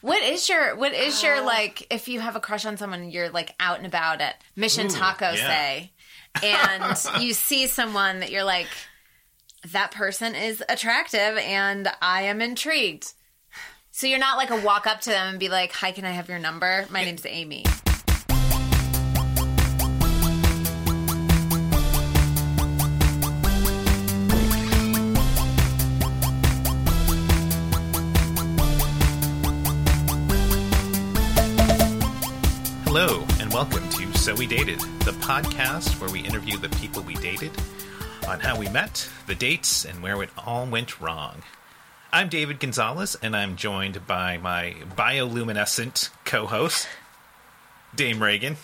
What is your what is your uh, like if you have a crush on someone you're like out and about at Mission Ooh, Taco yeah. say and you see someone that you're like that person is attractive and I am intrigued. So you're not like a walk up to them and be like, "Hi, can I have your number? My name's Amy." Welcome to So We Dated, the podcast where we interview the people we dated on how we met, the dates, and where it all went wrong. I'm David Gonzalez, and I'm joined by my bioluminescent co host, Dame Reagan.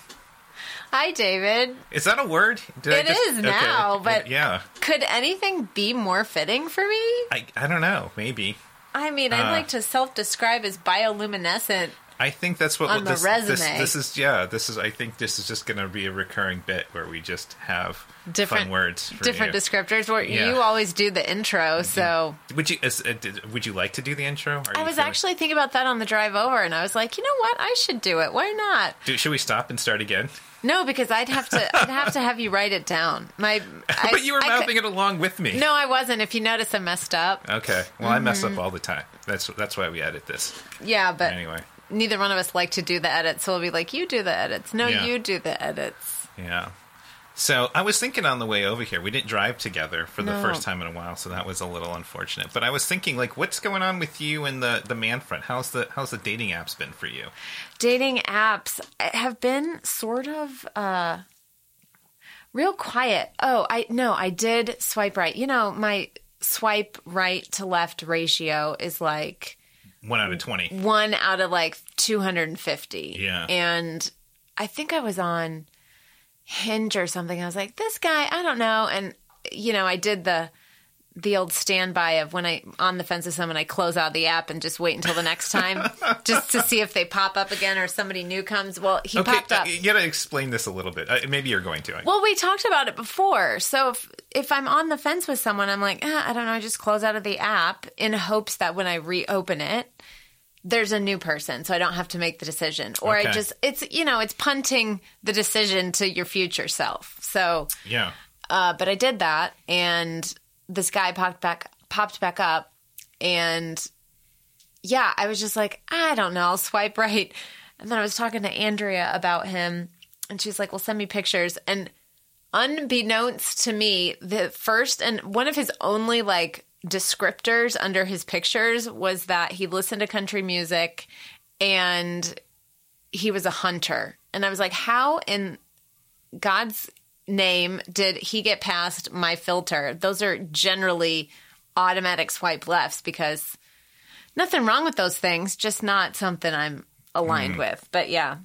Hi, David. Is that a word? Did It is now, but- Yeah. Could anything be more fitting for me? I, I don't know, maybe. I mean, I'd Uh. like to self-describe as bioluminescent. I think that's what On the this, this- resume. This, is yeah. This is. I think this is just going to be a recurring bit where we just have Different fun words. For different you. descriptors. Where Yeah. you always do the intro, so Would you? Is, uh, did, would you like to do the intro? Are I was actually thinking about that on the drive over, and I was like, you know what? I should do it. Why not? Do, should we stop and start again? No, because I'd have to. I'd have to have you write it down. My, I, but you were I mouthing could- it along with me. No, I wasn't. If you notice, I messed up. Okay. Well, I mess Mm-hmm. up all the time. That's that's why we edit this. Yeah, but Anyway. Neither one of us like to do the edits, so we'll be like, you do the edits. No, Yeah. you do the edits. Yeah. So I was thinking on the way over here, we didn't drive together for the No. first time in a while, so that was a little unfortunate. But I was thinking, like, what's going on with you and the the man front? How's the how's the dating apps been for you? dating apps have been sort of uh real quiet. Oh, I no, I did swipe right. You know, my swipe right to left ratio is like One out of twenty. 1 out of like 250. Yeah. And I think I was on Hinge or something. I was like, this guy, I don't know. And you know, I did the the old standby of when I on the fence with someone, I close out the app and just wait until the next time, just to see if they pop up again or somebody new comes. Well, he Okay, popped uh, up. you gotta explain this a little bit. Uh, maybe you're going to. Well, we talked about it before. So if if I'm on the fence with someone, I'm like, eh, I don't know, I just close out of the app in hopes that when I reopen it, there's a new person, so I don't have to make the decision. Or Okay. I just it's you know it's punting the decision to your future self. So, yeah. uh, but I did that, and this guy popped back popped back up, and yeah, I was just like, I don't know, I'll swipe right. And then I was talking to Andrea about him, and she's like, Well, send me pictures. And unbeknownst to me, the first and one of his only like descriptors under his pictures was that he listened to country music and he was a hunter. And I was like, How in God's name did he get past my filter? Those are generally automatic swipe lefts because nothing wrong with those things, just not something I'm aligned mm. with. But yeah,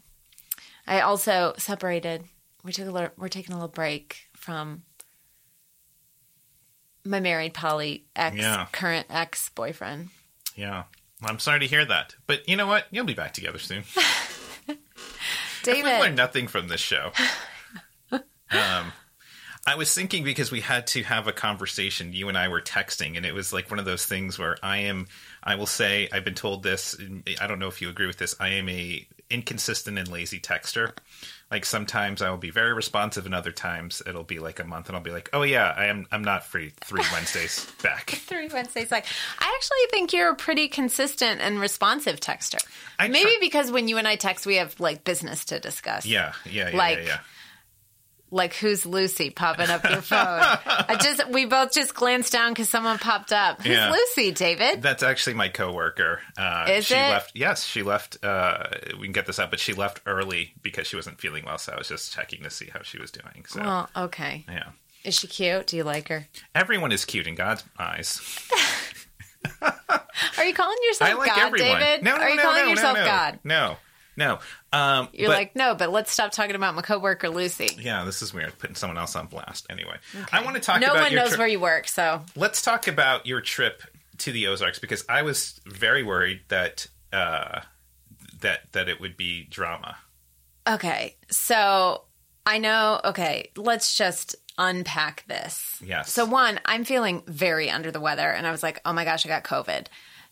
I also separated. We took a little, we're taking a little break from my married poly ex Yeah. current ex boyfriend. Yeah. I'm sorry to hear that. But you know what? You'll be back together soon. David, We learned nothing from this show. um, I was thinking because we had to have a conversation. You and I were texting, and it was like one of those things where I am. I will say I've been told this. I don't know if you agree with this. I am a inconsistent and lazy texter. Like sometimes I will be very responsive, and other times it'll be like a month, and I'll be like, "Oh yeah, I am. I'm not free three Wednesdays back." three Wednesdays. Like, I actually think you're a pretty consistent and responsive texter. I Maybe try- because when you and I text, we have like business to discuss. Yeah, yeah, yeah, Like, yeah, yeah. Like who's Lucy popping up your phone? I just we both just glanced down because someone popped up. Who's Yeah. Lucy, David? That's actually my coworker. Uh, Is she it? left. Yes, she left. Uh, we can get this out, but she left early because she wasn't feeling well. So I was just checking to see how she was doing. So Well, okay. yeah, Is she cute? Do you like her? everyone is cute in God's eyes. Are you calling yourself I like God, everyone. David? No, no, Are you no, calling no, yourself. God? No, no. Um, You're but- like, no, but let's stop talking about my coworker Lucy. yeah, this is weird. Putting someone else on blast. Anyway, I want to talk No one knows tri- where you work, so Let's talk about your trip to the Ozarks because I was very worried that uh, that that it would be drama. okay. So I know. Okay, let's just unpack this. Yes. So one, I'm feeling very under the weather, and I was like, oh my gosh, I got COVID.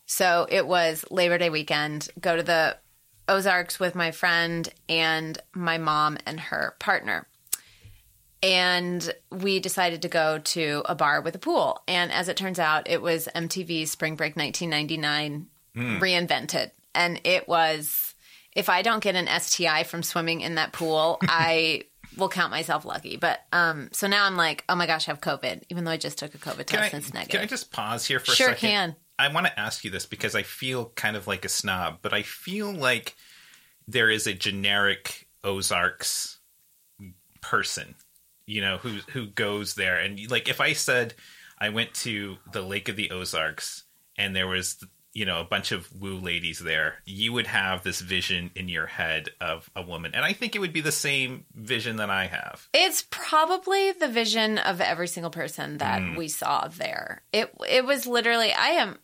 So it was Labor Day weekend. Go to the Ozarks with my friend and my mom and her partner. And we decided to go to a bar with a pool. And as it turns out, it was MTV's Spring Break 1999 reinvented. And it was, if I don't get an STI from swimming in that pool, I will count myself lucky. But um, so now I'm like, oh my gosh, I have COVID, even though I just took a COVID Can test I, and it's negative. can I just pause here for Sure a second? can. I want to ask you this because I feel kind of like a snob, but I feel like there is a generic Ozarks person, you know, who who goes there and like if I said I went to the Lake of the Ozarks and there was you know a bunch of woo ladies there, you would have this vision in your head of a woman, and I think it would be the same vision that I have. It's probably the vision of every single person that Mm. we saw there. It it was literally I am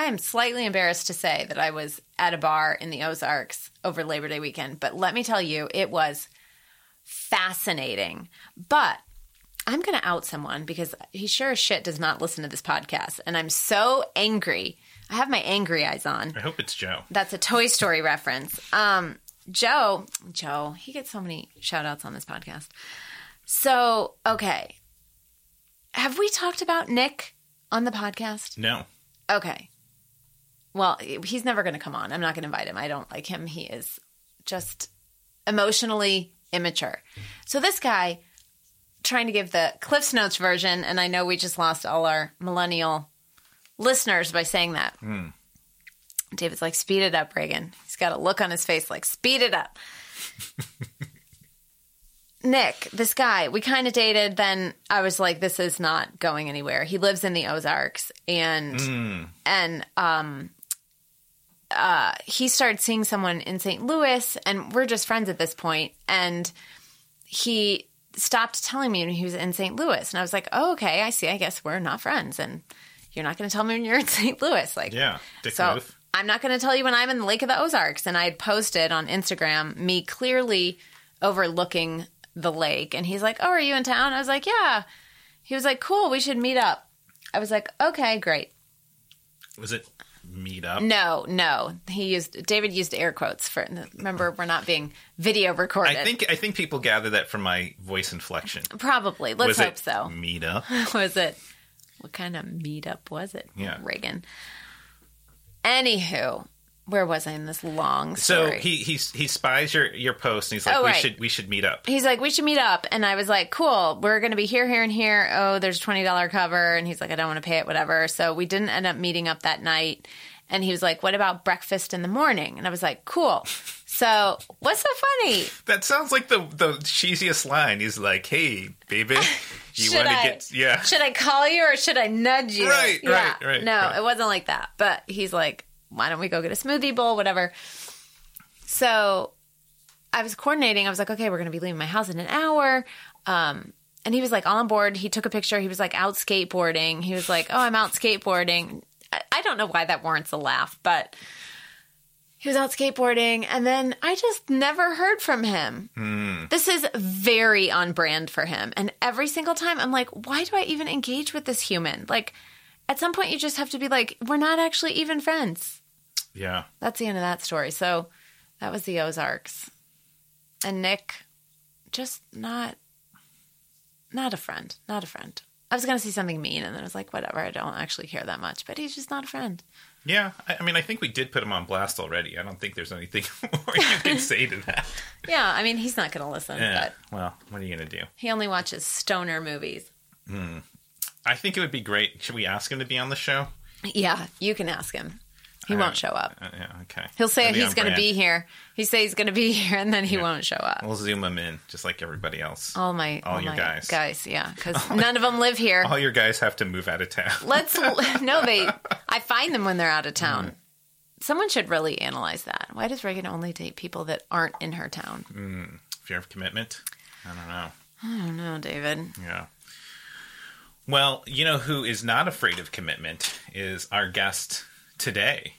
I am slightly embarrassed to say that I was at a bar in the Ozarks over Labor Day weekend, but let me tell you, it was fascinating. But I'm going to out someone because he sure as shit does not listen to this podcast, and I'm so angry. I have my angry eyes on. I hope it's Joe. That's a Toy Story reference. Um, Joe, Joe, he gets so many shout outs on this podcast. So, okay. Have we talked about Nick on the podcast? No. Okay. Well, he's never going to come on. I'm not going to invite him. I don't like him. He is just emotionally immature. So, this guy trying to give the Cliff's Notes version, and I know we just lost all our millennial listeners by saying that. David's like, speed it up, Reagan. He's got a look on his face like, speed it up. Nick, this guy, we kind of dated. Then I was like, this is not going anywhere. He lives in the Ozarks, and and um, uh, he started seeing someone in St. Louis, and we're just friends at this point. And he stopped telling me when he was in St. Louis, and I was like, oh, okay, I see. I guess we're not friends, and you're not going to tell me when you're in St. Louis, like Yeah. Dick so move. I'm not going to tell you when I'm in the Lake of the Ozarks. And I had posted on Instagram me clearly overlooking the lake. And he's like, Oh, are you in town? I was like, Yeah. He was like, Cool, we should meet up. I was like, Okay, great. Was it meet up? No, no. He used David used air quotes for remember we're not being video recorded. I think I think people gather that from my voice inflection. probably. Let's was hope it so. meet up? was it? What kind of meetup was it? Yeah. Reagan. Anywho, where was I in this long story? So he he he spies your your post and he's like, Oh, right. we should we should meet up. he's like, we should meet up. And I was like, cool, we're going to be here, here, and here. Oh, there's a $20 cover. And he's like, I don't want to pay it, whatever. So we didn't end up meeting up that night. And he was like, what about breakfast in the morning? And I was like, cool. So what's so funny? That sounds like the the cheesiest line. He's like, hey, baby, you Should want to I- get yeah. Should I call you or should I nudge you? Right, Yeah. right, right, No, right. it wasn't like that. But he's like, why don't we go get a smoothie bowl, whatever. So I was coordinating. I was like, okay, we're going to be leaving my house in an hour. Um, and he was like all on board. He took a picture. He was like out skateboarding. He was like, oh, I'm out skateboarding. I, I don't know why that warrants a laugh, but he was out skateboarding. And then I just never heard from him. This is very on brand for him. And every single time I'm like, why do I even engage with this human? Like, at some point, you just have to be like, we're not actually even friends. Yeah. That's the end of that story. So that was the Ozarks. And Nick, just not, not a friend. Not a friend. I was going to say something mean, and then I was like, whatever. I don't actually care that much. But he's just not a friend. Yeah. I, I mean, I think we did put him on blast already. I don't think there's anything more you can say to that. Yeah, I mean, he's not going to listen, Yeah. but Well, what are you gonna do? he only watches stoner movies. Hmm. I think it would be great. Should we ask him to be on the show? Yeah, you can ask him. He won't show up. Uh, yeah. Okay. He'll say he's going to be here. He say he's going to be here, and then he won't show up. We'll zoom him in, just like everybody else. All my all your my guys. guys, yeah, because none of them live here. All your guys have to move out of town. Let's no, they. I find them when they're out of town. Someone should really analyze that. Why does Reagan only date people that aren't in her town? Fear of commitment. I don't know. I don't know, David. Yeah. Well, you know who is not afraid of commitment is our guest today.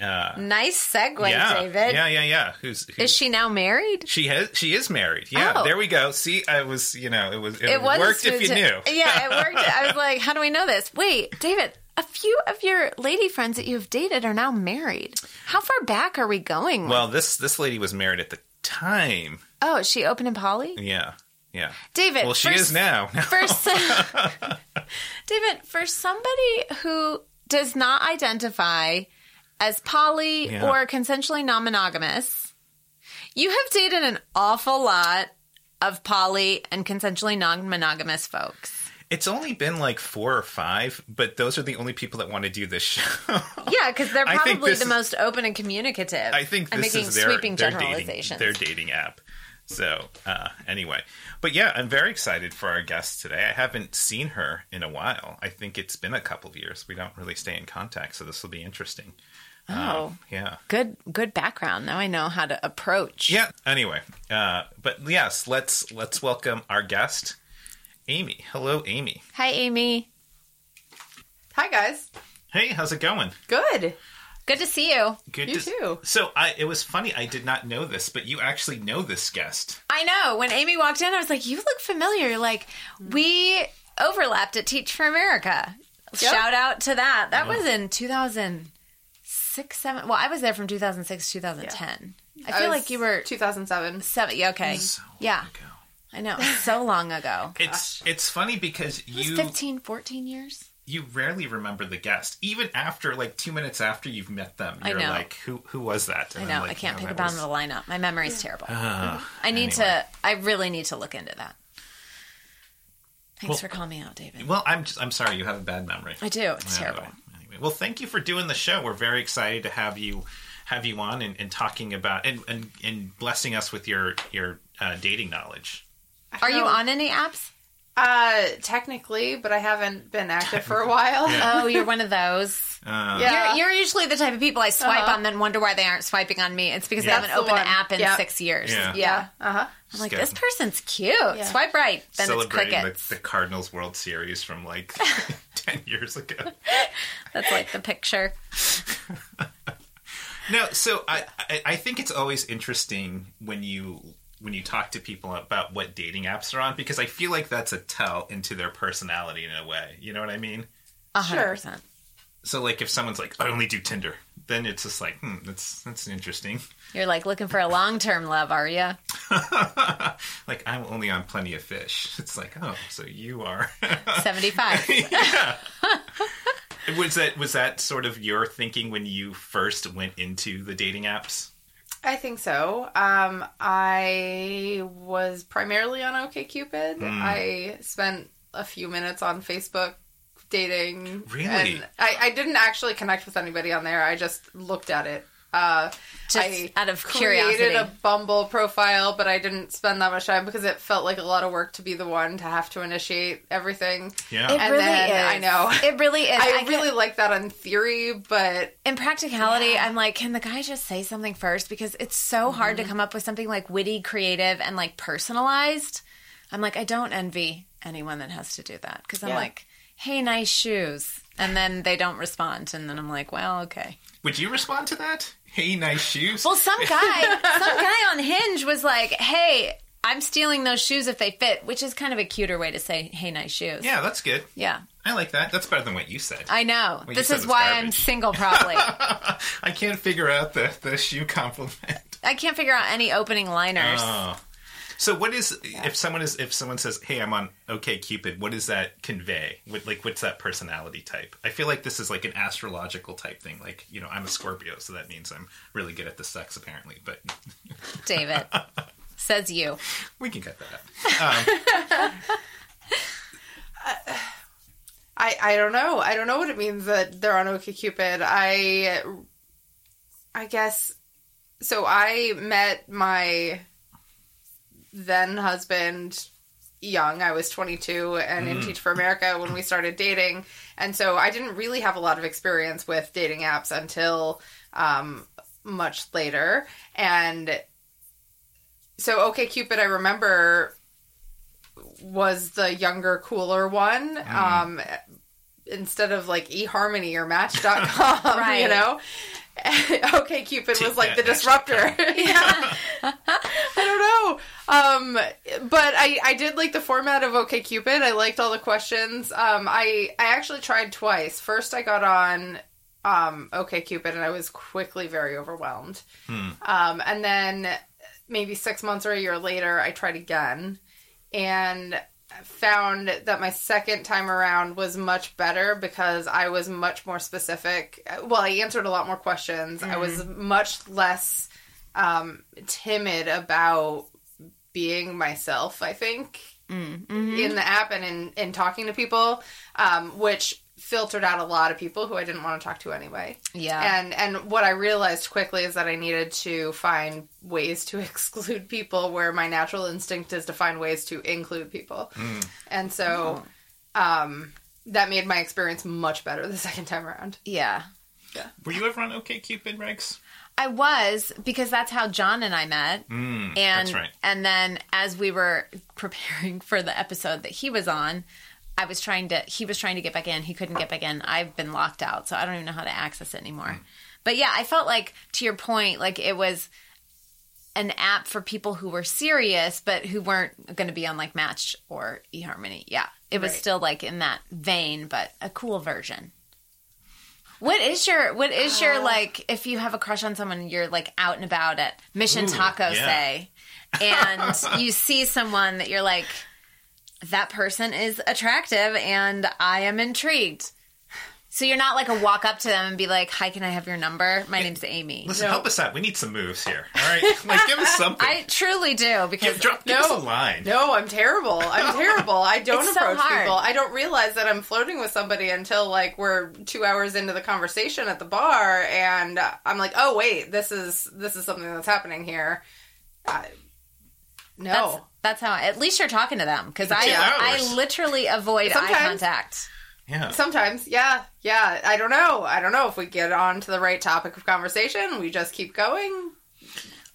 Uh, Nice segue, yeah, David. yeah, yeah, yeah. Who's, who's Is she now married? She has. She is married. Yeah. Oh. There we go. See, I was. You know, it was. It, It was worked if you smooth knew. Yeah, it worked. I was like, how do we know this? Wait, David, a few of your lady friends that you have dated are now married. How far back are we going? Well, this this lady was married at the time. oh, is she open and poly? Yeah, yeah. David. Well, she for is now. For David, for somebody who does not identify as poly Yeah. or consensually non-monogamous, you have dated an awful lot of poly and consensually non-monogamous folks. It's only been like four or five, but those are the only people that want to do this show. Yeah, because they're probably the most open and communicative. I think I'm making is their, sweeping their dating, generalizations. their dating app. So uh, anyway, but yeah, I'm very excited for our guest today. I haven't seen her in a while. I think it's been a couple of years. We don't really stay in contact, so this will be interesting. oh, Yeah. good, good background. Now I know how to approach. Yeah. Anyway, uh, but yes, let's let's welcome our guest, Amy. Hello, Amy. Hi, Amy. Hi guys. Hey, how's it going? Good. Good to see you. Good. You to- too. So I, it was funny. I did not know this, but you actually know this guest. I know. When Amy walked in, I was like, "You look familiar." Like we overlapped at Teach for America. Yep. Shout out to that. That was in 2006, seven. Well, I was there from 2006 to 2010. I feel was like you were 2007. seven. Yeah, okay. So Yeah, ago. I know. So long ago. It's it's funny because It was you 15, 14 years. You rarely remember the guest, even after like two minutes after you've met them. I You're know. like, who who was that? I And know. I'm like, I can't "No, pick that a bottom was- of the lineup. My memory's terrible. Ah, I need anyway. to. I really need to look into that. Thanks Well- for calling me out, David. Well, I'm just, I'm sorry. You have a bad memory. I do. It's Anyway, terrible. anyway. Well, thank you for doing the show. We're very excited to have you have you on and, and talking about and, and and blessing us with your your uh, dating knowledge. Are you on any apps? Uh, technically, but I haven't been active for a while. Oh, you're one of those. Uh, Yeah. You're, you're usually the type of people I swipe Uh-huh. on, then wonder why they aren't swiping on me. It's because Yeah. they haven't opened the an app in Yeah. six years. Yeah. Yeah. Uh huh. I'm like, this person's cute. Swipe right. Then it's Celebrating the, the Cardinals World Series from like ten years ago. That's like the picture. No, so I, I I think it's always interesting when you when you talk to people about what dating apps are on because I feel like that's a tell into their personality in a way. You know what I mean? A hundred Sure. percent. So like if someone's like I only do Tinder, then it's just like hmm, that's that's interesting. You're like looking for a long term love, are you? like I'm only on Plenty of Fish. It's like oh, so you are. 75. yeah. was that was that sort of your thinking when you first went into the dating apps? I think so. Um, I was primarily on OkCupid. I spent a few minutes on Facebook dating. Really? And I, I didn't actually connect with anybody on there. I just looked at it. Uh, Just I out of curiosity. created a Bumble profile, but I didn't spend that much time because it felt like a lot of work to be the one to have to initiate everything. Yeah. It And really then- is. I know. It really is. I, get- really like that on theory, but in practicality, I'm like, can the guy just say something first? Because it's so hard Mm-hmm. to come up with something like witty, creative, and like personalized. I'm like, I don't envy anyone that has to do that because I'm Yeah. like, hey, nice shoes. And then they don't respond. And then I'm like, well, okay. Would you respond to that? Hey, nice shoes. Well, some guy, some guy on Hinge was like, hey, I'm stealing those shoes if they fit, which is kind of a cuter way to say, hey, nice shoes. yeah, that's good. Yeah. I like that. That's better than what you said. I know. you this is why I'm single, probably. I can't figure out the, the shoe compliment. I can't figure out any opening liners. Oh. So what is if someone is if someone says, "Hey, I'm on OkCupid," what does that convey? What like what's that personality type? I feel like this is like an astrological type thing. Like you know, I'm a Scorpio, so that means I'm really good at the sex apparently. But David. Says you. we can cut that. out. Um, I I don't know. I don't know what it means that they're on OkCupid. I I guess so. I met my then husband young. I was 22 and in Teach for America when we started dating, and so I didn't really have a lot of experience with dating apps until um, much later. And so OkCupid, I remember was the younger, cooler one. Um, instead of like eHarmony or Match.com, Right. you know? OkCupid Take was like the disruptor. Yeah. I don't know. Um, but I, I did like the format of OkCupid. I liked all the questions. Um, I, I actually tried twice. First, I got on um, OkCupid and I was quickly very overwhelmed. Um, and then maybe six months or a year later, I tried again, and found that my second time around was much better because I was much more specific. Well, I answered a lot more questions. I was much less um, timid about being myself, I think, in the app and in, in talking to people, um, which filtered out a lot of people who I didn't want to talk to anyway. Yeah. And and what I realized quickly is that I needed to find ways to exclude people where my natural instinct is to find ways to include people. And so um, that made my experience much better the second time around. yeah. Yeah. Were you ever on OkCupid Rex? I was because that's how John and I met. Mm, and that's right. and then as we were preparing for the episode that he was on, I was trying to he was trying to get back in. He couldn't get back in. I've been locked out, so I don't even know how to access it anymore. Mm. But yeah, I felt like to your point, like it was an app for people who were serious but who weren't going to be on like Match or eHarmony. Yeah. It was Right. still like in that vein, but a cool version. What is your what is Uh. your like if you have a crush on someone you're like out and about at Mission Ooh, Taco yeah. say and you see someone that you're like that person is attractive and I am intrigued. So you're not like a walk up to them and be like, "Hi, can I have your number? My name's Amy." Listen, No. help us out. We need some moves here. All right, like give us something. I truly do because give, drop, give No. us a line. No, I'm terrible. I'm terrible. I don't It's so approach hard. people. I don't realize that I'm flirting with somebody until like we're two hours into the conversation at the bar, and I'm like, oh wait, this is this is something that's happening here. I, no, that's that's how. I, at least you're talking to them because I Two I literally avoid eye Sometimes. contact. Yeah. sometimes, yeah, yeah. I don't know. I don't know if we get on to the right topic of conversation. We just keep going.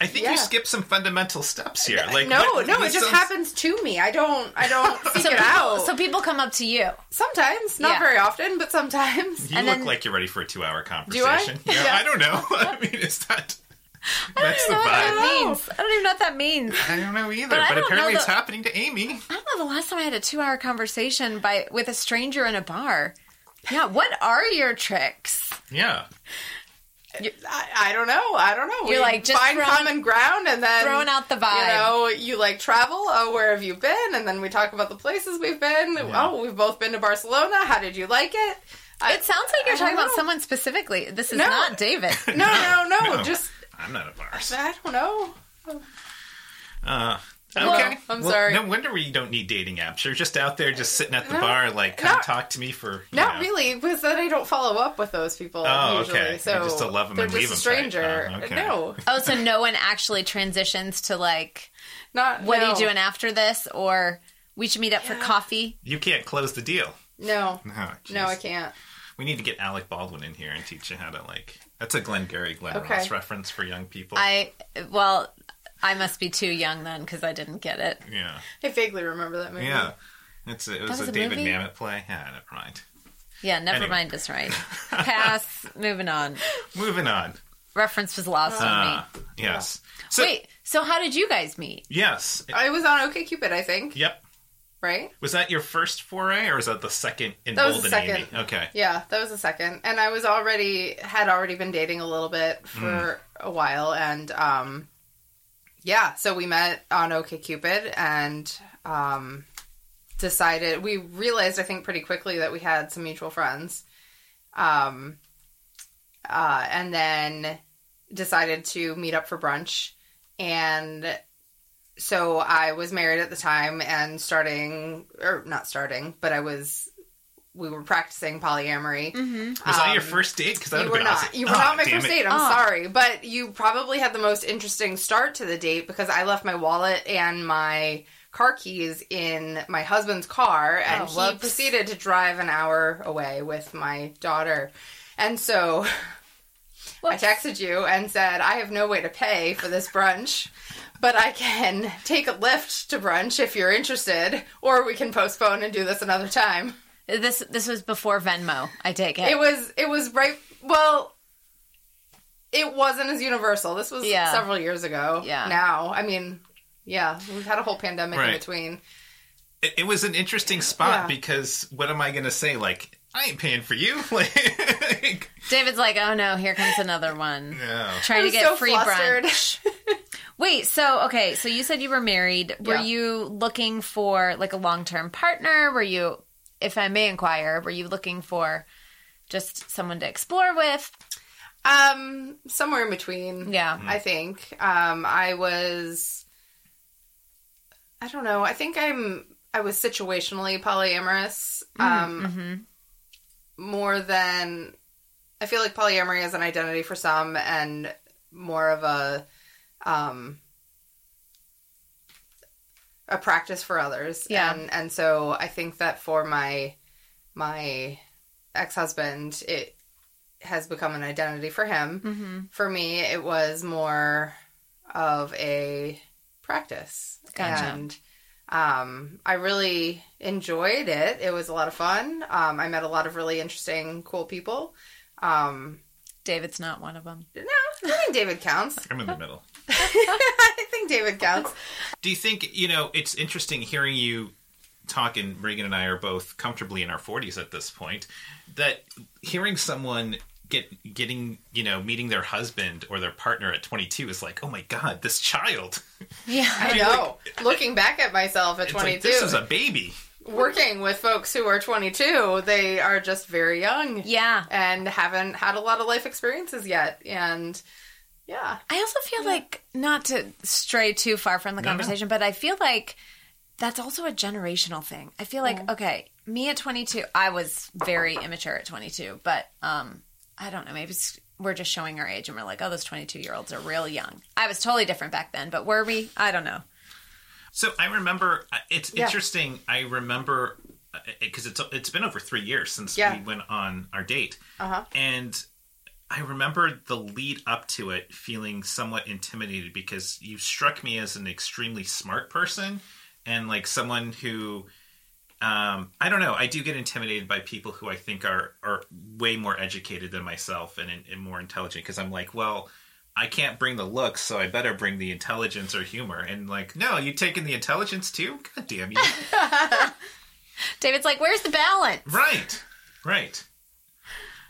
I think Yeah. you skipped some fundamental steps here. Like no, what- no, it just sounds- happens to me. I don't. I don't seek So it people, out. so people come up to you. sometimes, not Yeah. very often, but sometimes. You and look then- like you're ready for a two-hour I? conversation. Yeah, Yeah. I don't know. I mean, is that that's the I don't know what vibe? that means. I don't even know what that means. I don't know either, But but, apparently know it's happening to Amy. I don't know the last time I had a two hour conversation by with a stranger in a bar. Yeah, what are your tricks? Yeah. I, I don't know. I don't know. You're We like, just find throwing- common ground and then throwing out the vibe. You know, you like travel. Oh, where have you been? And then we talk about the places we've been. Yeah. Oh, we've both been to Barcelona. How did you like it? I- It sounds like you're talking don't about someone specifically. This is No. not David. No, no, no. No. Just I'm not a bars. I don't know. Uh, okay. Well, I'm Well, sorry. No wonder we don't need dating apps. You're just out there, just sitting at the No. bar, like, come Not- talk to me for. you Not know. really, because then I don't follow up with those people Oh, usually. okay. So You're just a love 'em they're and just leave a 'em type. stranger. Oh, okay. No, Oh, so no one actually transitions to like, not. what no. are you doing after this? Or we should meet up for coffee. You can't close the deal. No, No, no, I can't. We need to get Alec Baldwin in here and teach you how to like. That's a Glengarry Glen Okay. Ross reference for young people. I, well, I must be too young then because I didn't get it. yeah, I vaguely remember that movie. yeah. It's a, it was, was a, a David movie? Mamet play. Yeah, never mind. Yeah, never Anyway. mind is right. Pass, moving on. Moving on. Reference was lost on Uh, me. yes. So Wait, so how did you guys meet? yes. I was on OkCupid, I think. Yep. Right? Was that your first foray, or was that the second in That was the Golden Amy? second. Okay. Yeah, that was the second. And I was already had already been dating a little bit for a while and um yeah, so we met on OkCupid and um decided we realized I think pretty quickly that we had some mutual friends. Um uh and then decided to meet up for brunch and so I was married at the time and starting or not starting, but I was we were practicing polyamory. Mm-hmm. Was that your Um, first date? Because that You were not. awesome. You were Ah, not my first it. date. I'm Oh. sorry, but you probably had the most interesting start to the date because I left my wallet and my car keys in my husband's car, and Oh, he whoops. proceeded to drive an hour away with my daughter. And so I texted you and said, I have no way to pay for this brunch, but I can take a Lyft to brunch if you're interested, or we can postpone and do this another time. This this was before Venmo. I take it. It was it was right well it wasn't as universal. This was Yeah. several years ago. Yeah. Now, I mean, Yeah, we've had a whole pandemic in between. It, it was an interesting spot Yeah. because what am I going to say? Like, I ain't paying for you. Like, David's like, oh no, here comes another one. no. Trying to get so free flustered. brunch. Wait, so okay, so you said you were married. Were Yeah. you looking for like a long term partner? Were you, if I may inquire, were you looking for just someone to explore with? Um, somewhere in between. Yeah. I think. Um, I was. I don't know. I think I'm. I was situationally polyamorous. Um, more than. I feel like polyamory is an identity for some, and more of a. Um, a practice for others. Yeah. And and so I think that for my my ex husband, it has become an identity for him. Mm-hmm. For me, it was more of a practice. Gotcha. And um, I really enjoyed it. It was a lot of fun. Um, I met a lot of really interesting, cool people. Um, David's not one of them. no, I think David counts. I'm in the middle. I think David counts. Do you think, you know, it's interesting hearing you talk, and Reagan and I are both comfortably in our 40s at this point, that hearing someone get getting, you know, meeting their husband or their partner at 22 is like, oh my God, this child. Yeah. I know. Looking back at myself at 22, like, this is a baby. working with folks who are 22, they are just very young Yeah. and haven't had a lot of life experiences yet. And yeah, I also feel like not to stray too far from the No, no. conversation, but I feel like that's also a generational thing. I feel like okay, me at 22, I was very immature at 22, but um I don't know, maybe it's, we're just showing our age and we're like, oh, those 22 year olds are real young. I was totally different back then, but were we? I don't know. So I remember uh, it's Yeah. interesting. I remember because it's it's been over three years since Yeah. we went on our date, Uh-huh. and I remember the lead up to it feeling somewhat intimidated because you struck me as an extremely smart person and like someone who. Um, I don't know. I do get intimidated by people who I think are are way more educated than myself and, and more intelligent because I'm like, well, I can't bring the looks, so I better bring the intelligence or humor. And like, no, you taking the intelligence too? God damn you! David's like, where's the balance? right, right.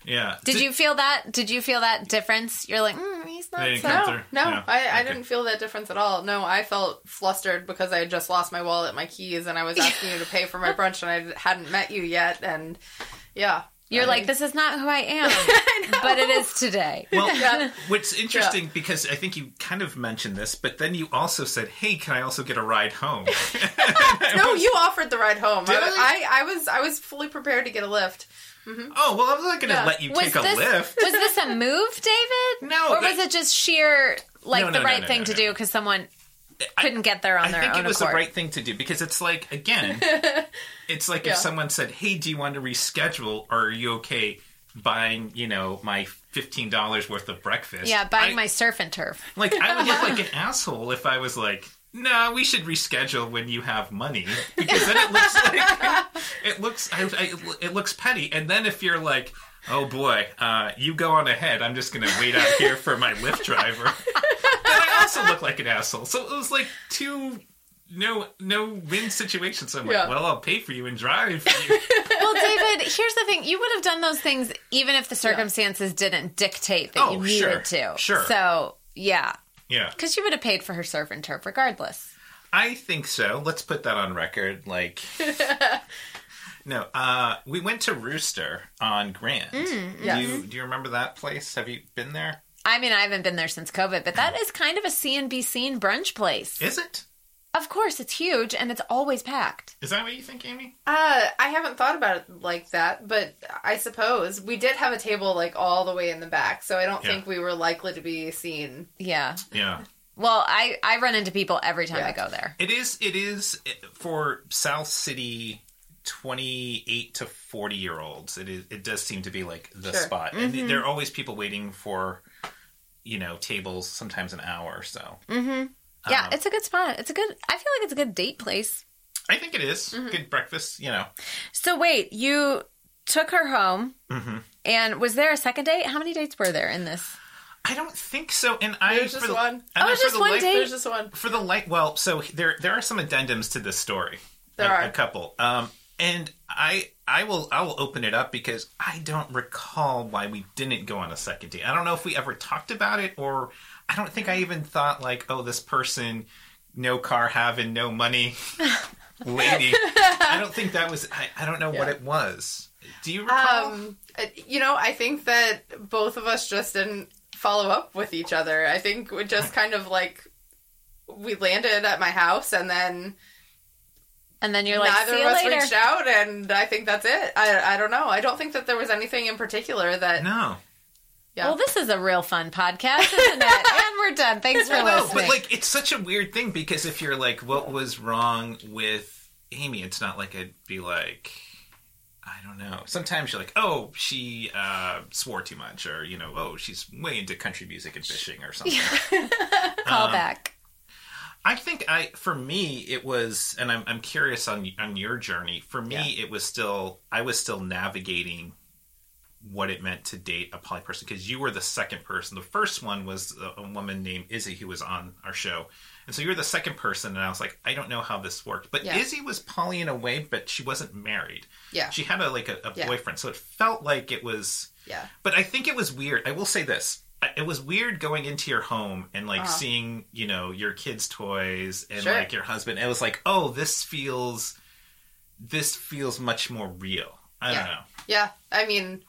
Yeah. Did you feel that? Did you feel that difference? You're like, mm, he's not so. No, no, Yeah. I, I Okay. didn't feel that difference at all. No, I felt flustered because I had just lost my wallet, my keys, and I was asking you to pay for my brunch, and I hadn't met you yet. And yeah, You're I- like, this is not who I am, but it is today. Well, Yeah. what's interesting because I think you kind of mentioned this, but then you also said, "Hey, can I also get a ride home?" no, you offered the ride home. Did I, I, I was, I was fully prepared to get a Lyft. Mm-hmm. oh well, I'm not going to Yeah. let you was take a Lyft. was this a move, David? No, or was it just sheer like No, the right no, thing no, to do because someone couldn't get there on I their think own it was accord? the right thing to do because it's like again, it's like Yeah. if someone said, "Hey, do you want to reschedule? Or are you okay buying, you know, my fifteen dollars worth of breakfast?" yeah, buying I- my surf and turf. Like I would look like an asshole if I was like, "No, we should reschedule when you have money," because then it looks like it looks I, I, it looks petty. And then if you're like, "Oh boy, uh, you go on ahead. I'm just going to wait out here for my Lyft driver," then I also look like an asshole. So it was like two. No, no win situations. So I'm like, Yeah. well, I'll pay for you and drive for you. Well, David, here's the thing: you would have done those things even if the circumstances didn't dictate that Oh, you needed sure, to. sure. So yeah, yeah, because you would have paid for her surf and turf regardless. I think so. Let's put that on record. Like, no, uh, we went to Rooster on Grand. Mm, yes. Do you do you remember that place? Have you been there? I mean, I haven't been there since COVID, but that is kind of a see and be seen brunch place. Is it? Of course, it's huge and it's always packed. Is that what you think, Amy? Uh, I haven't thought about it like that, but I suppose we did have a table like all the way in the back, so I don't Yeah. think we were likely to be seen. Yeah. Yeah. Well, I I run into people every time Yeah. I go there. It is. It is for South City, twenty-eight to forty-year olds. It is. It does seem to be like the Sure. spot, and there are always people waiting for, you know, tables. Sometimes an hour or so. Mm-hmm. Yeah, Um, it's a good spot. It's a good. I feel like it's a good date place. I think it is. good breakfast. You know. So wait, you took her home, hmm and was there a second date? How many dates were there in this? I don't think so. And I There's for just the, one. and Oh, then just one life- date? There's just one. for the light well so there there are some addendums to this story There a, are. a couple um and i i will i will open it up because i don't recall why we didn't go on a second date i don't know if we ever talked about it or i don't think i even thought like oh this person no car having no money lady i don't think that was i, I don't know what it was do you recall Um, uh, you know, I think that both of us just didn't follow up with each other. I think we just kind of like we landed at my house and then And then you're like, neither see of you us later. reached out, and I think that's it. I I don't know. I don't think that there was anything in particular that. no Yeah. Well, this is a real fun podcast, isn't it? and we're done. Thanks for No, listening. but like it's such a weird thing because if you're like, what was wrong with Amy? It's not like I'd be like, I don't know. Sometimes you're like, oh, she uh, swore too much, or you know, oh, she's way into country music and fishing or something. Call um, back. I think I, for me, it was, and I'm, I'm curious on on your journey. For me, Yeah. it was still, I was still navigating what it meant to date a poly person because you were the second person. The first one was a, a woman named Izzy who was on our show, and so you were the second person. And I was like, I don't know how this worked, but Yeah. Izzy was poly in a way, but she wasn't married. Yeah. She had a like a, a Yeah. boyfriend, so it felt like it was. Yeah. But I think it was weird. I will say this. It was weird going into your home and like Uh-huh. seeing, you know, your kids' toys and Sure. like your husband. It was like, oh, this feels, this feels much more real. I Yeah. don't know. Yeah, I mean,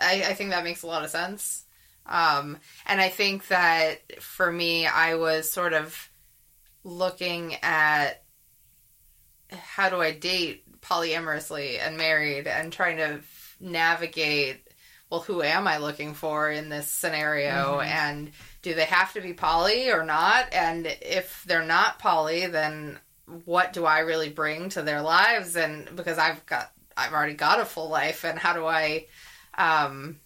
I, I think that makes a lot of sense. Um, and I think that for me, I was sort of looking at how do I date polyamorously and married and trying to navigate well, who am I looking for in this scenario? And do they have to be poly or not? And if they're not poly, then what do I really bring to their lives? And because I've got, I've already got a full life, and how do I, um,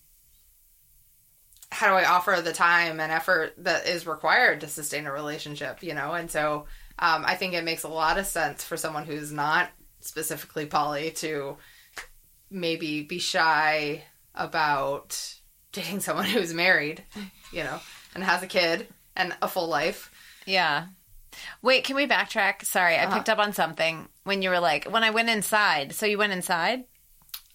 how do I offer the time and effort that is required to sustain a relationship? You know, and so um, I think it makes a lot of sense for someone who's not specifically poly to maybe be shy about dating someone who's married, you know, and has a kid and a full life. Yeah. Wait, can we backtrack? Sorry, I Uh-huh. picked up on something when you were like, when I went inside. So you went inside?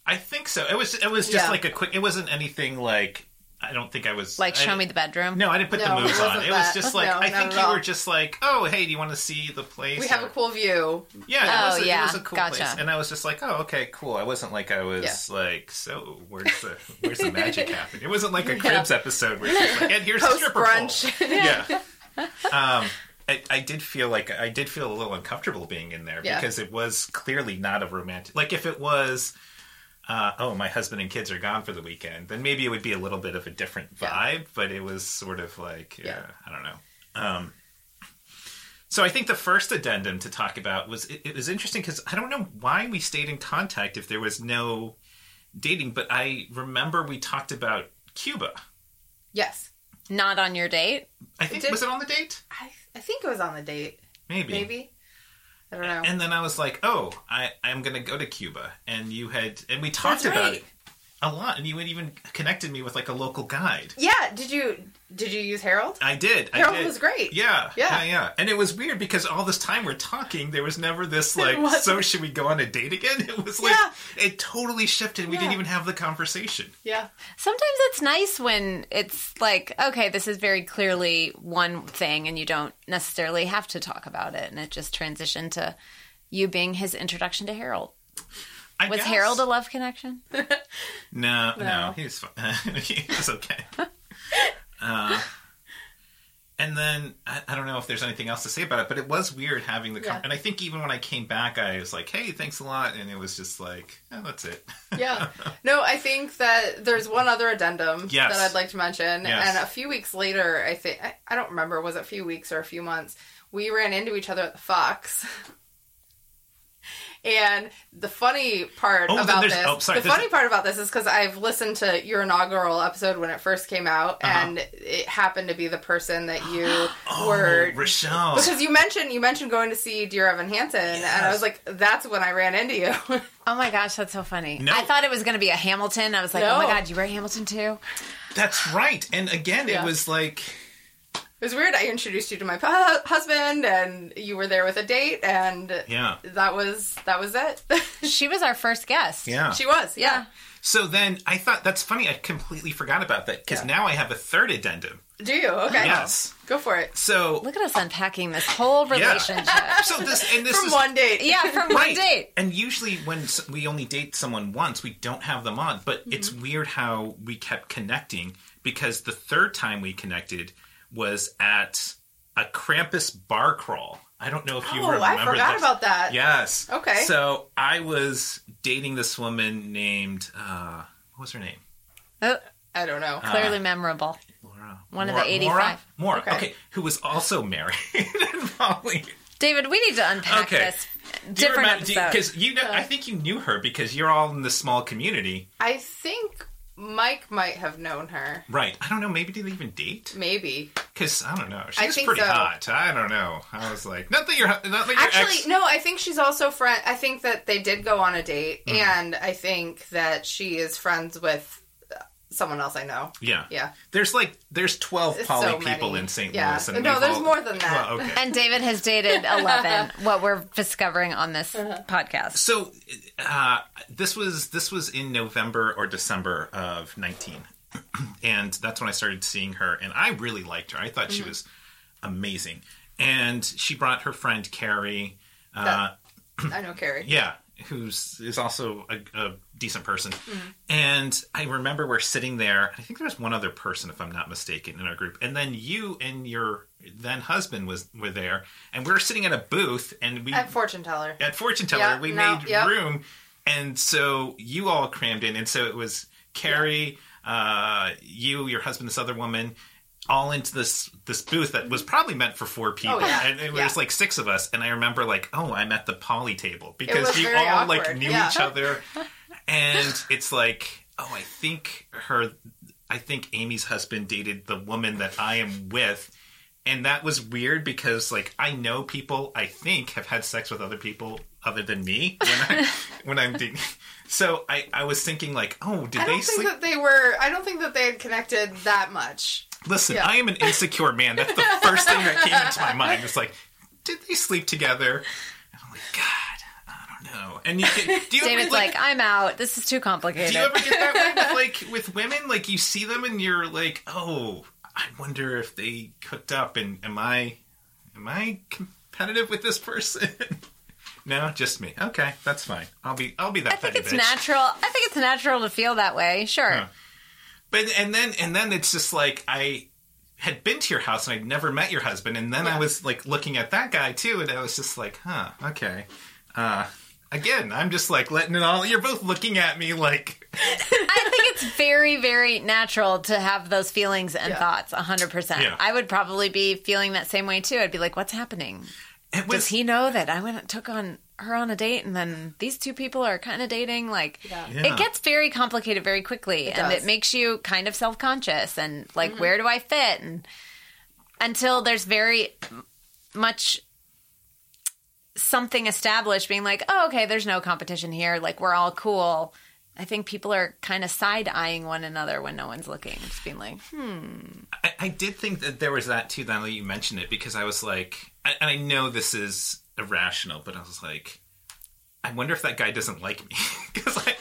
I think so. It was, it was just Yeah. like a quick, it wasn't anything like, I don't think I was. Like, I show me the bedroom? No, I didn't put No, the it moves on. wasn't It was that. just like No, I not think at you all. were just like, "Oh, hey, do you want to see the place?" We have Or- a cool view. Yeah, it Oh, was, a, yeah. it was a cool Gotcha. place, and I was just like, "Oh, okay, cool." I wasn't like I was like, "So where's the where's the magic happening?" It wasn't like a Cribs episode where she's like, "And here's the Post stripper brunch. pole." Yeah. um, I, I did feel like I did feel a little uncomfortable being in there Yeah. because it was clearly not a romantic. Like if it was. Uh, oh, my husband and kids are gone for the weekend. Then maybe it would be a little bit of a different Yeah. vibe, but it was sort of like, yeah, Yeah. I don't know. Um, so I think the first addendum to talk about was it, it was interesting because I don't know why we stayed in contact if there was no dating, but I remember we talked about Cuba. Yes. Not on your date? I think Did- was it on the date? I, I think it was on the date. Maybe. Maybe. I don't know. And then I was like, "Oh, I I'm going to go to Cuba." And you had and we talked That's about right. it a lot and you had even connected me with like a local guide. yeah. Did you did you use Harold? I did. I Harold did. was great. Yeah, yeah, Yeah. yeah, And it was weird because all this time we're talking, there was never this like, so should we go on a date again? It was like Yeah. it totally shifted. We didn't even have the conversation. Yeah. Sometimes it's nice when it's like, okay, this is very clearly one thing and you don't necessarily have to talk about it. And it just transitioned to you being his introduction to Harold. I Was guess. Harold a love connection? No, no, No. he was fine. he was okay. Uh, and then I, I don't know if there's anything else to say about it, but it was weird having the. Com- Yeah. And I think even when I came back, I was like, "Hey, thanks a lot," and it was just like, oh, "That's it." Yeah. No, I think that there's one other addendum Yes. that I'd like to mention. Yes. And a few weeks later, I think, I, I don't remember, was it a few weeks or a few months? We ran into each other at the Fox. And the funny part Oh, about this, oh, sorry, the funny a- part about this is because I've listened to your inaugural episode when it first came out, Uh-huh. and it happened to be the person that you Oh, were Rochelle. because you mentioned you mentioned going to see Dear Evan Hansen, and I was like, that's when I ran into you. Oh my gosh, that's so funny. No. I thought it was going to be a Hamilton. I was like, oh my god, you were Hamilton too? That's right. And again, Yeah. it was like It was weird. I introduced you to my hu- husband, and you were there with a date, and yeah. that was that was it. She was our first guest. Yeah. she was, yeah. So then I thought that's funny. I completely forgot about that because Yeah. now I have a third addendum. Do you? Okay, Yes. go for it. So Look at us unpacking this whole Yeah. relationship. so this and this From is one date, yeah, from one date. And usually when we only date someone once, we don't have them on. But Mm-hmm. it's weird how we kept connecting because the third time we connected was at a Krampus bar crawl. I don't know if you remember. Oh, remember. I forgot this. about that. Yes. Okay. So I was dating this woman named uh, what was her name? Oh, I don't know. clearly memorable. Laura. One of the 85. Maura. Maura. Okay. Okay. Who was also married Molly. David, we need to unpack Okay. this. Do you Different remember? episode. Because you know, I think you knew her because you're all in the small community, I think Mike might have known her. right? I don't know. Maybe did they even date? Maybe. Because I don't know. I was think pretty so. hot. I don't know. I was like, not that you're, not that your Actually, ex. no, I think she's also friend. I think that they did go on a date, Mm-hmm. and I think that she is friends with someone else I know. Yeah, Yeah. There's like there's twelve It's poly so people in St. Yeah. Louis, and No, there's all- more than that. Well, okay. and David has dated 11, what we're discovering on this Uh-huh. podcast. So uh, this was this was in November or December of nineteen, and that's when I started seeing her, and I really liked her. I thought Mm-hmm. she was amazing, and she brought her friend Carrie. Uh, I know Carrie. yeah, who's is also a, a decent person. Mm-hmm. And I remember we're sitting there. I think there was one other person, if I'm not mistaken, in our group. And then you and your then husband was were there, and we were sitting at a booth, and we At fortune teller. at fortune teller Yeah, we no, made yep. room and so you all crammed in and so it was carrie uh, you your husband this other woman all into this this booth that was probably meant for four people Oh, yeah. and it Yeah. was like six of us and i remember like oh i'm at the poly table because we all like knew yeah. each other and it's like oh i think her i think amy's husband dated the woman that i am with and that was weird because like I know people I think have had sex with other people other than me when I when I'm dating. So I I was thinking like, oh, did I they don't think sleep? that they were. I don't think that they had connected that much. Listen, yeah. I am an insecure man. That's the first thing that came into my mind. It's like, did they sleep together? And I'm like, God, I don't know. And you get, do you David's ever, like, like, I'm out. This is too complicated. do you ever get that way with like with women? Like you see them and you're like, oh, I wonder if they hooked up and am I am I competitive with this person? no, just me. Okay, that's fine. I'll be I'll be that I think it's bitch. natural. I think it's natural to feel that way. Sure. Huh. But and then and then it's just like I had been to your house and I'd never met your husband, and then I was like looking at that guy too, and I was just like, huh, okay. Uh, again, I'm just like letting it all. You're both looking at me like, I think it's very, very natural to have those feelings and Yeah. thoughts. hundred percent. I would probably be feeling that same way too. I'd be like, "What's happening? It was Does he know that I went and took on her on a date, and then these two people are kind of dating?" Like, Yeah. Yeah. it gets very complicated very quickly, and does. Mm-hmm. it makes you kind of self conscious and like, where do I fit? And until there's very much something established being like, oh, okay, there's no competition here. Like, we're all cool. I think people are kind of side eyeing one another when no one's looking, just being like, I, I did think that there was that too. Now that you mentioned it, because I was like, I, and I know this is irrational, but I was like, I wonder if that guy doesn't like me because I,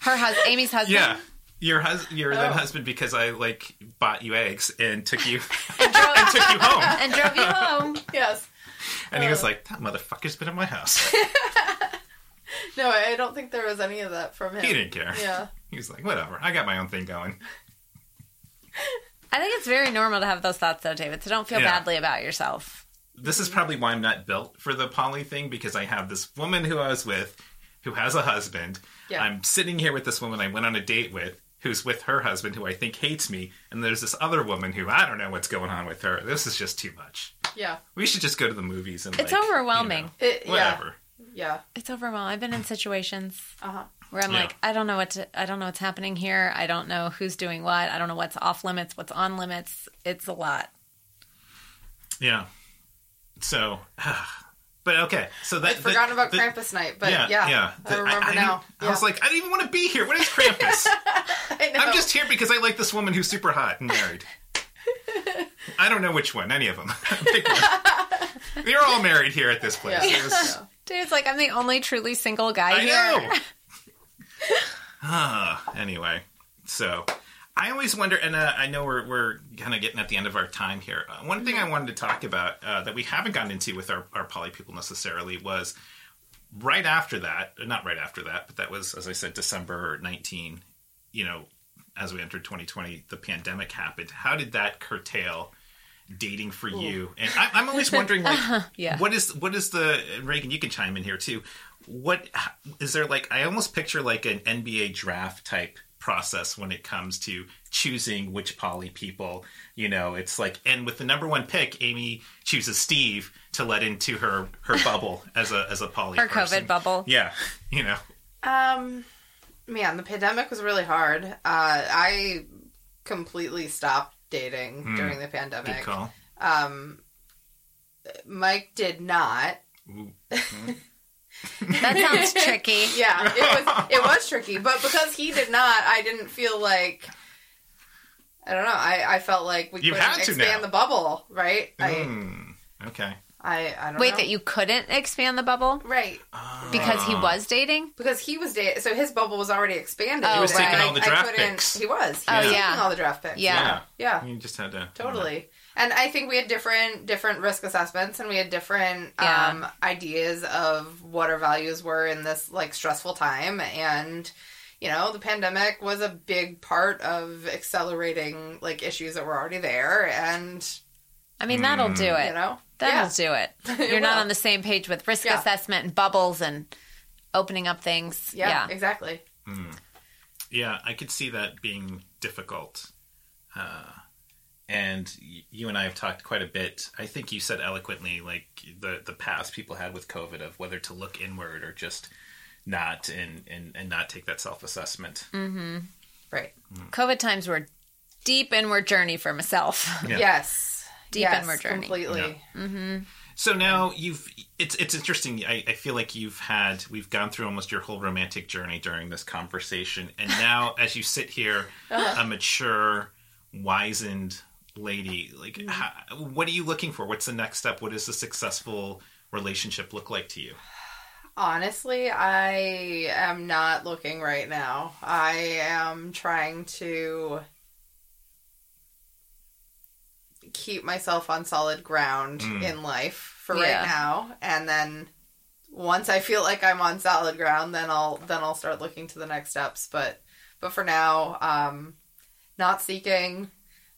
her husband, Amy's husband. yeah, your husband, your then Oh. husband because I like bought you eggs and took you And drove, and took you home, and drove you home. Yes. and he was uh. like, that motherfucker's been in my house. No, I don't think there was any of that from him. He didn't care. Yeah. He was like, whatever, I got my own thing going. I think it's very normal to have those thoughts, though, David. So don't feel Yeah. badly about yourself. This is probably why I'm not built for the poly thing because I have this woman who I was with who has a husband. Yeah. I'm sitting here with this woman I went on a date with who's with her husband who I think hates me. And there's this other woman who I don't know what's going on with her. This is just too much. Yeah. We should just go to the movies and It's like, overwhelming. you know, It, yeah. whatever. Yeah. It's overwhelming. I've been in situations Uh huh. where I'm Yeah. like, I don't know what to, I don't know what's happening here. I don't know who's doing what. I don't know what's off limits, what's on limits. It's a lot. Yeah. So, but okay. So that I'd forgotten about the- Krampus night, but yeah, yeah, yeah. I remember I, now. I was like, I don't even want to be here. What is Krampus? I know. I'm just here because I like this woman who's super hot and married. I don't know which one. Any of them. Pick one. We're all married here at this place. Yeah. It was- Dude, it's like I'm the only truly single guy I here. know. Ah, anyway, so I always wonder, and uh, I know we're we're kind of getting at the end of our time here. Uh, one thing I wanted to talk about uh, that we haven't gotten into with our our poly people necessarily was right after that, uh, not right after that, but that was as I said, December nineteen. You know, as we entered 2020, the pandemic happened. How did that curtail? dating for you and I, i'm always wondering like Yeah. what is what is the reagan you can chime in here too what is there like i almost picture like an nba draft type process when it comes to choosing which poly people you know it's like and with the number one pick amy chooses steve to let into her her bubble as a as a poly Her person. COVID bubble. yeah you know Um, man, the pandemic was really hard. Uh, I completely stopped dating during the good pandemic. call Um, Mike did not. Ooh. That sounds tricky. Yeah, it was it was tricky, but because he did not, I didn't feel like. I don't know. I, I felt like we You couldn't had to expand now. the bubble, right? I, Hmm, okay I I don't Wait, know. that you couldn't expand the bubble right because Ah. he was dating? because he was dating, so his bubble was already expanded. He was and taking I- all the draft couldn't- picks. He was. He Oh, was taking yeah. all the draft picks. Yeah. Yeah. you just had to Totally. And I think we had different different risk assessments and we had different Yeah. um, ideas of what our values were in this like stressful time and you know, the pandemic was a big part of accelerating like issues that were already there and I mean, that'll do it. you know, That'll yeah. do it. It You're not on the same page with risk Yeah. assessment and bubbles and opening up things. Yeah, Yeah. exactly. Yeah, I could see that being difficult. Uh, and you and I have talked quite a bit. I think you said eloquently, like the the past people had with COVID of whether to look inward or just not, and and, and not take that self assessment. Mm-hmm. Right. Mm. COVID times were deep inward journey for myself. Yeah. Yes. Deep yes, inward journey. Completely. Mm-hmm. So now you've it's it's interesting. I, I feel like you've had we've gone through almost your whole romantic journey during this conversation, and now as you sit here, uh-huh. a mature, wizened lady, like how, what are you looking for? What's the next step? What does a successful relationship look like to you? Honestly, I am not looking right now. I am trying to keep myself on solid ground in life for Yeah. right now and then once I feel like I'm on solid ground then I'll then I'll start looking to the next steps but but for now um not seeking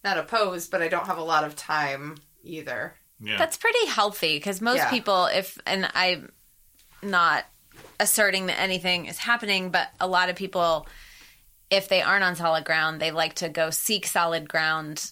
not opposed but I don't have a lot of time either. Yeah, That's pretty healthy because most Yeah. people, if, and I'm not asserting that anything is happening, but a lot of people, if they aren't on solid ground, they like to go seek solid ground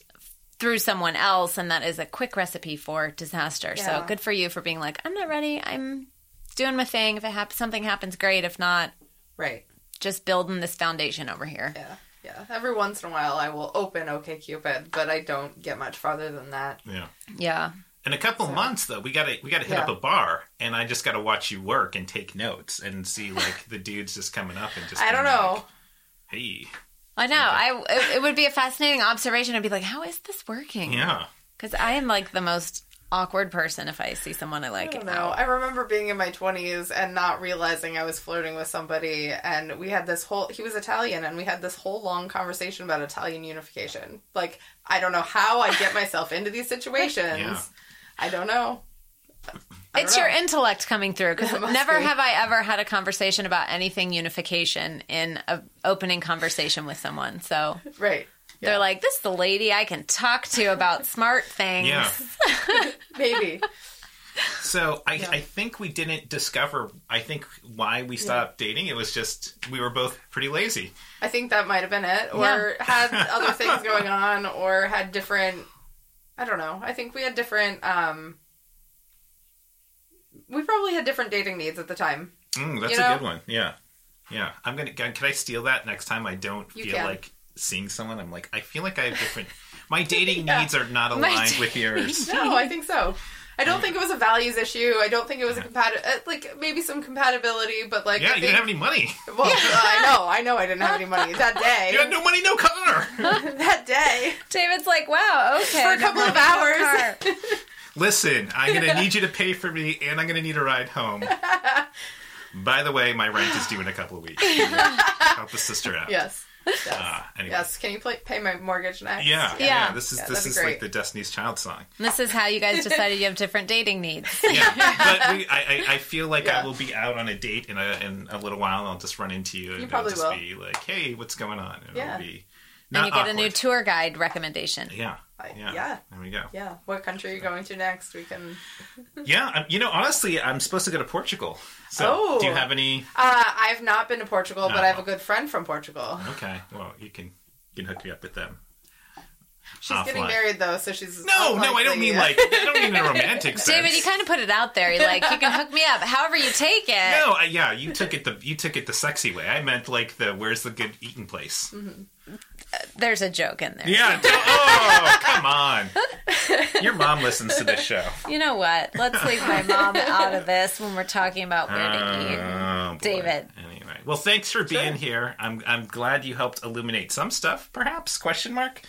through someone else, and that is a quick recipe for disaster. So good for you for being like, I'm not ready. I'm doing my thing. If it hap- something happens, great. If not, Right. just building this foundation over here. Yeah. Yeah. Every once in a while I will open OkCupid, but I don't get much farther than that. yeah. Yeah. In a couple months, though, we gotta we gotta hit up a bar, and I just gotta watch you work and take notes and see like the dudes just coming up and just. I don't know. like, hey, I know. I it, it would be a fascinating observation. I'd be like, how is this working? yeah, Because I am like the most awkward person if I see someone I like. I don't know. I remember being in my 20s and not realizing I was flirting with somebody, and we had this whole. He was Italian, and we had this whole long conversation about Italian unification. Like, I don't know how I get myself into these situations. Yeah. I don't know. I It's don't your know. intellect coming through. Because never be. have I ever had a conversation about anything unification in a opening conversation with someone. So Right. They're like, "This is the lady I can talk to about smart things." yeah. Maybe. So I, I think we didn't discover. I think why we stopped dating. It was just we were both pretty lazy. I think that might have been it, or Yeah. had other things going on, or had different. I don't know. I think we had different um, we probably had different dating needs at the time. Mm, that's You a good one. Yeah, yeah. I'm gonna. Can I steal that next time? I don't You feel can. like seeing someone. I'm like, I feel like I have different. My dating Yeah. needs are not My aligned with yours. No, I think so. I don't think it was a values issue. I don't think it was a compati- uh, like maybe some compatibility, but like Yeah, I you didn't have any money. well, I know, I know, I didn't have any money that day. You had no money, no car. that day, David's like, wow, okay. for a couple of hours. Listen, I'm gonna need you to pay for me, and I'm gonna need a ride home. By the way, my rent is due in a couple of weeks. Help the sister out. yes, yes, ah, anyway. yes. Can you play, pay my mortgage next? Yeah, yeah, Yeah. This is Yeah, this that'd be is like the Destiny's Child song. This is how you guys decided you have different dating needs. Yeah, but we, I, I, I feel like I will be out on a date in a in a little while. and I'll just run into you, and it'll probably just will. be like, "Hey, what's going on?" And Yeah. It'll be And you get a new tour guide recommendation. Yeah, I- yeah, yeah. There we go. Yeah. What country are you going to next? We can. Yeah, I'm, you know, honestly, I'm supposed to go to Portugal. So, Oh. do you have any? Uh, I've not been to Portugal, but Oh. I have a good friend from Portugal. Okay, well, you can you can hook me up with them. She's getting Offline. married though, so she's No, no, I don't unlikely- mean like I don't mean in a romantic sense. David, you kind of put it out there. You're like, you can hook me up however you take it. No, I, yeah, you took it the you took it the sexy way. I meant like the where's the good eating place. There's a joke in there. Yeah. Oh, come on. Your mom listens to this show. You know what? Let's leave my mom out of this when we're talking about where to eat. Oh. David. Anyway, well, thanks for being here. I'm I'm glad you helped illuminate some stuff, perhaps? Question mark.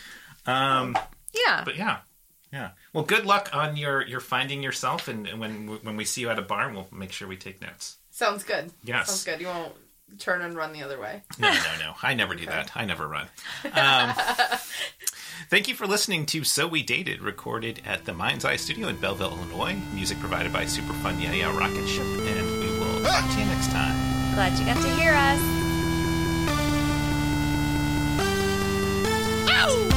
Um, Yeah. but yeah, yeah. Well, good luck on your your finding yourself, and, and when when we see you at a bar, we'll make sure we take notes. Sounds good. Yes. Sounds good. You won't turn and run the other way. No, no, no. I never okay. do that. I never run. Um, thank you for listening to So We Dated, recorded at the Mind's Eye Studio in Belleville, Illinois. Music provided by Superfun Yeah Yeah Rocket Ship, and we will ah! talk to you next time. Glad you got to hear us. Ow!